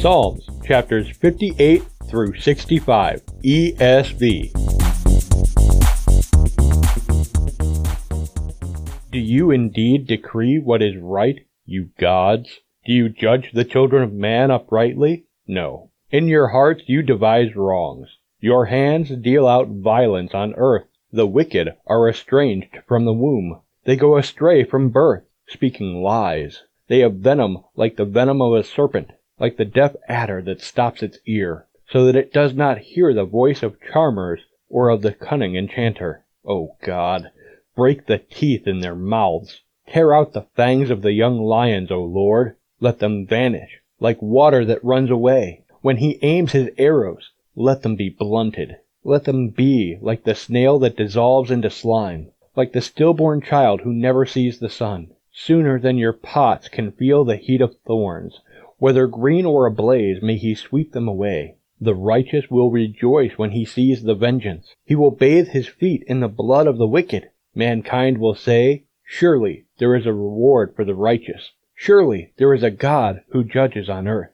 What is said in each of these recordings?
Psalms chapters 58 through 65, ESV. Do you indeed decree what is right, you gods? Do you judge the children of man uprightly? No. In your hearts you devise wrongs. Your hands deal out violence on earth. The wicked are estranged from the womb. They go astray from birth, speaking lies. They have venom like the venom of a serpent like the deaf adder that stops its ear, so that it does not hear the voice of charmers or of the cunning enchanter. O God, break the teeth in their mouths. Tear out the fangs of the young lions, O Lord. Let them vanish, like water that runs away. When he aims his arrows, let them be blunted. Let them be like the snail that dissolves into slime, like the stillborn child who never sees the sun. Sooner than your pots can feel the heat of thorns, whether green or ablaze, may he sweep them away. The righteous will rejoice when he sees the vengeance. He will bathe his feet in the blood of the wicked. Mankind will say, Surely there is a reward for the righteous. Surely there is a God who judges on earth.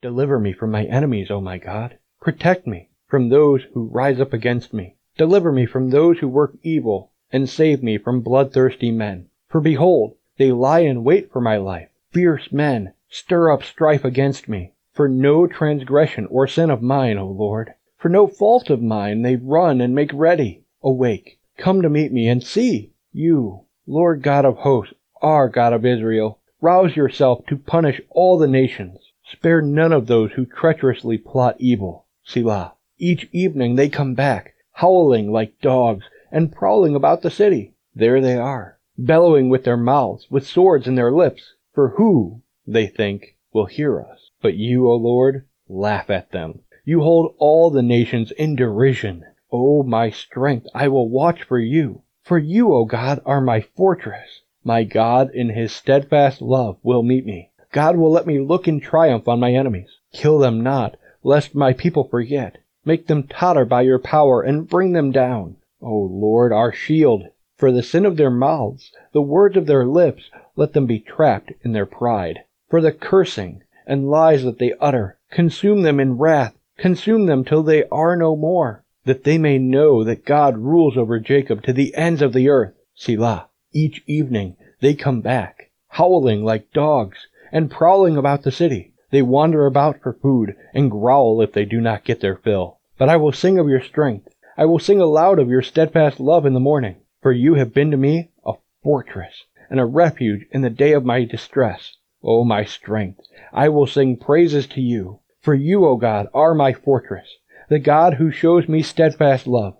Deliver me from my enemies, O my God. Protect me from those who rise up against me. Deliver me from those who work evil, and save me from bloodthirsty men. For behold, they lie in wait for my life. Fierce men Stir up strife against me. For no transgression or sin of mine, O Lord. For no fault of mine they run and make ready. Awake, come to meet me, and see, you, Lord God of hosts, our God of Israel, rouse yourself to punish all the nations. Spare none of those who treacherously plot evil. Selah. Each evening they come back, howling like dogs, and prowling about the city. There they are, bellowing with their mouths, with swords in their lips. For who, they think, will hear us. But you, O Lord, laugh at them. You hold all the nations in derision. O my strength, I will watch for you. For you, O God, are my fortress. My God, in his steadfast love, will meet me. God will let me look in triumph on my enemies. Kill them not, lest my people forget. Make them totter by your power and bring them down. O Lord, our shield, for the sin of their mouths, the words of their lips, let them be trapped in their pride. For the cursing and lies that they utter, consume them in wrath, consume them till they are no more, that they may know that God rules over Jacob to the ends of the earth. Selah. Each evening they come back, howling like dogs, and prowling about the city. They wander about for food, and growl if they do not get their fill. But I will sing of your strength. I will sing aloud of your steadfast love in the morning. For you have been to me a fortress and a refuge in the day of my distress. O my strength, I will sing praises to you. For you, O God, are my fortress, the God who shows me steadfast love.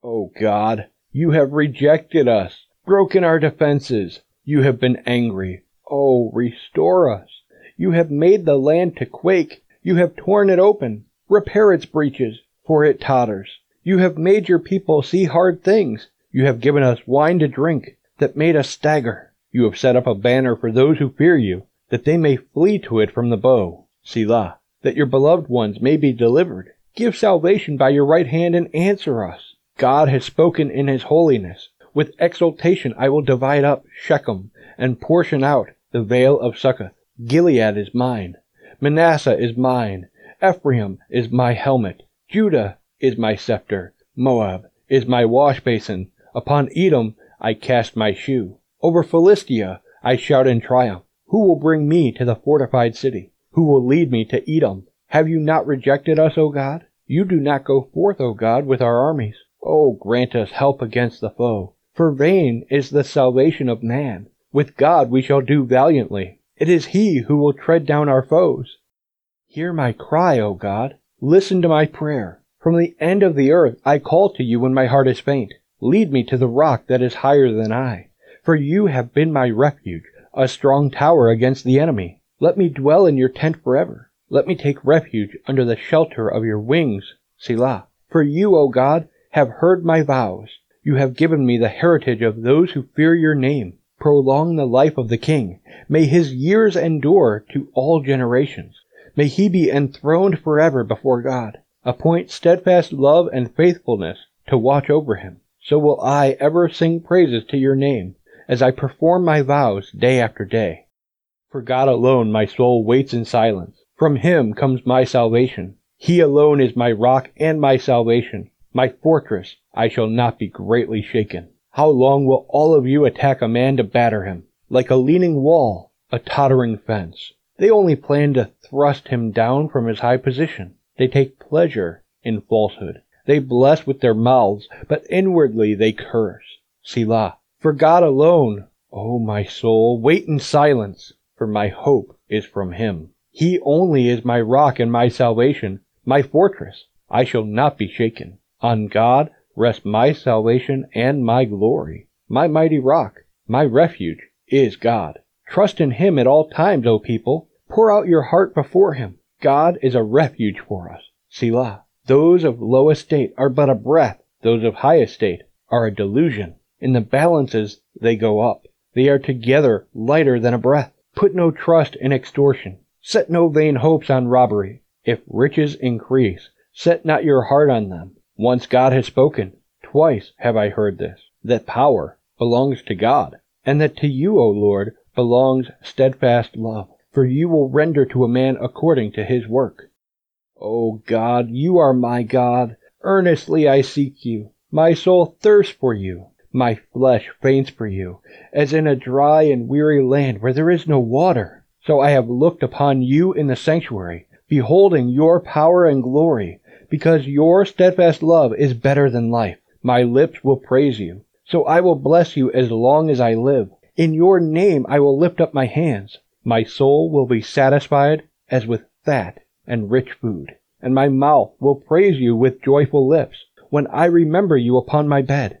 O God, you have rejected us, broken our defenses. You have been angry. O restore us. You have made the land to quake. You have torn it open. Repair its breaches, for it totters. You have made your people see hard things. You have given us wine to drink that made us stagger. You have set up a banner for those who fear you that they may flee to it from the bow. Selah. That your beloved ones may be delivered. Give salvation by your right hand and answer us. God has spoken in his holiness. With exultation I will divide up Shechem and portion out the vale of Succoth. Gilead is mine. Manasseh is mine. Ephraim is my helmet. Judah is my scepter. Moab is my wash basin. Upon Edom I cast my shoe. Over Philistia I shout in triumph. Who will bring me to the fortified city? Who will lead me to Edom? Have you not rejected us, O God? You do not go forth, O God, with our armies. O grant us help against the foe. For vain is the salvation of man. With God we shall do valiantly. It is he who will tread down our foes. Hear my cry, O God. Listen to my prayer. From the end of the earth I call to you when my heart is faint. Lead me to the rock that is higher than I. For you have been my refuge a strong tower against the enemy. Let me dwell in your tent forever. Let me take refuge under the shelter of your wings, Selah. For you, O God, have heard my vows. You have given me the heritage of those who fear your name. Prolong the life of the king. May his years endure to all generations. May he be enthroned forever before God. Appoint steadfast love and faithfulness to watch over him. So will I ever sing praises to your name as I perform my vows day after day. For God alone my soul waits in silence, From him comes my salvation. He alone is my rock and my salvation, my fortress. I shall not be greatly shaken. How long will all of you attack a man to batter him? Like a leaning wall, a tottering fence. They only plan to thrust him down from his high position. They take pleasure in falsehood. They bless with their mouths, but inwardly they curse. Selah. For God alone, O my soul, wait in silence, for my hope is from him. He only is my rock and my salvation, my fortress. I shall not be shaken. On God rests my salvation and my glory. My mighty rock, my refuge, is God. Trust in him at all times, O people. Pour out your heart before him. God is a refuge for us. Selah. Those of low estate are but a breath. Those of high estate are a delusion. In the balances they go up. They are together lighter than a breath. Put no trust in extortion. Set no vain hopes on robbery. If riches increase, set not your heart on them. Once God has spoken, twice have I heard this, that power belongs to God, and that to you, O Lord, belongs steadfast love, for you will render to a man according to his work. O God, you are my God. Earnestly I seek you. My soul thirsts for you. My flesh faints for you, as in a dry and weary land where there is no water. So I have looked upon you in the sanctuary, beholding your power and glory, because your steadfast love is better than life. My lips will praise you. So I will bless you as long as I live. In your name I will lift up my hands. My soul will be satisfied as with fat and rich food, and my mouth will praise you with joyful lips when I remember you upon my bed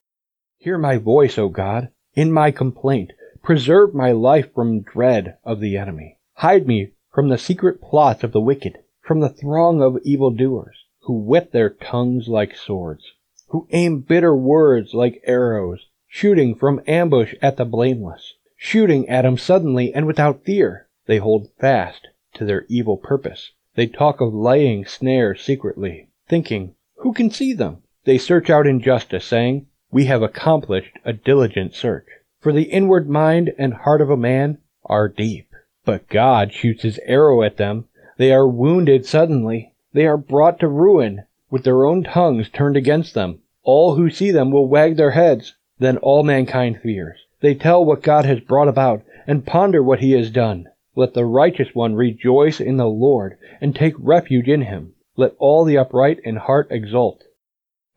Hear my voice, O God, in my complaint. Preserve my life from dread of the enemy. Hide me from the secret plots of the wicked, from the throng of evildoers, who whet their tongues like swords, who aim bitter words like arrows, shooting from ambush at the blameless, shooting at him suddenly and without fear. They hold fast to their evil purpose. They talk of laying snares secretly, thinking, Who can see them? They search out injustice, saying, we have accomplished a diligent search. For the inward mind and heart of a man are deep. But God shoots his arrow at them. They are wounded suddenly. They are brought to ruin, with their own tongues turned against them. All who see them will wag their heads. Then all mankind fears. They tell what God has brought about, and ponder what he has done. Let the righteous one rejoice in the Lord, and take refuge in him. Let all the upright in heart exult.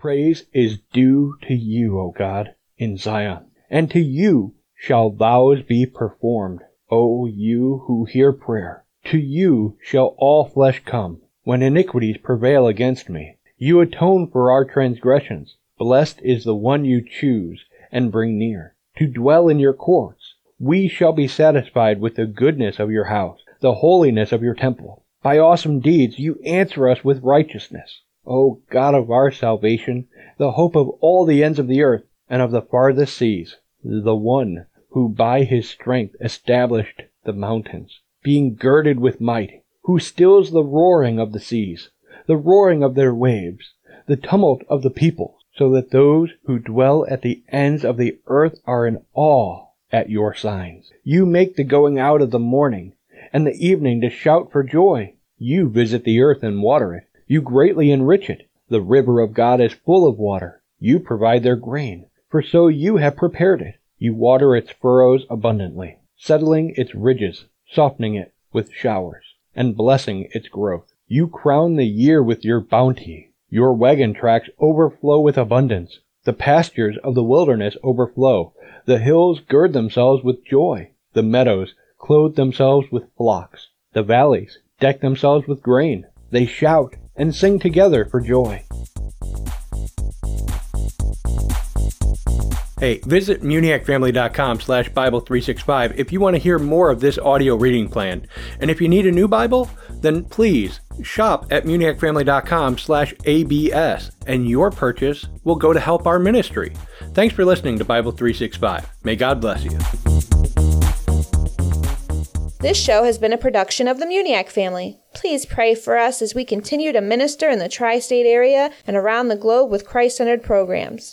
Praise is due to you, O God, in Zion, and to you shall vows be performed. O you who hear prayer, to you shall all flesh come. When iniquities prevail against me, you atone for our transgressions. Blessed is the one you choose and bring near, to dwell in your courts. We shall be satisfied with the goodness of your house, the holiness of your temple. By awesome deeds you answer us with righteousness. O God of our salvation, the hope of all the ends of the earth and of the farthest seas, the one who by his strength established the mountains, being girded with might, who stills the roaring of the seas, the roaring of their waves, the tumult of the peoples, so that those who dwell at the ends of the earth are in awe at your signs. You make the going out of the morning and the evening to shout for joy. You visit the earth and water it. You greatly enrich it. The river of God is full of water. You provide their grain, for so you have prepared it. You water its furrows abundantly, settling its ridges, softening it with showers, and blessing its growth. You crown the year with your bounty. Your wagon tracks overflow with abundance. The pastures of the wilderness overflow. The hills gird themselves with joy. The meadows clothe themselves with flocks. The valleys deck themselves with grain. They shout and sing together for joy. Hey, visit muniacfamily.com slash Bible365 if you want to hear more of this audio reading plan. And if you need a new Bible, then please shop at muniacfamily.com slash ABS and your purchase will go to help our ministry. Thanks for listening to Bible 365. May God bless you. This show has been a production of the Muniac family. Please pray for us as we continue to minister in the tri state area and around the globe with Christ centered programs.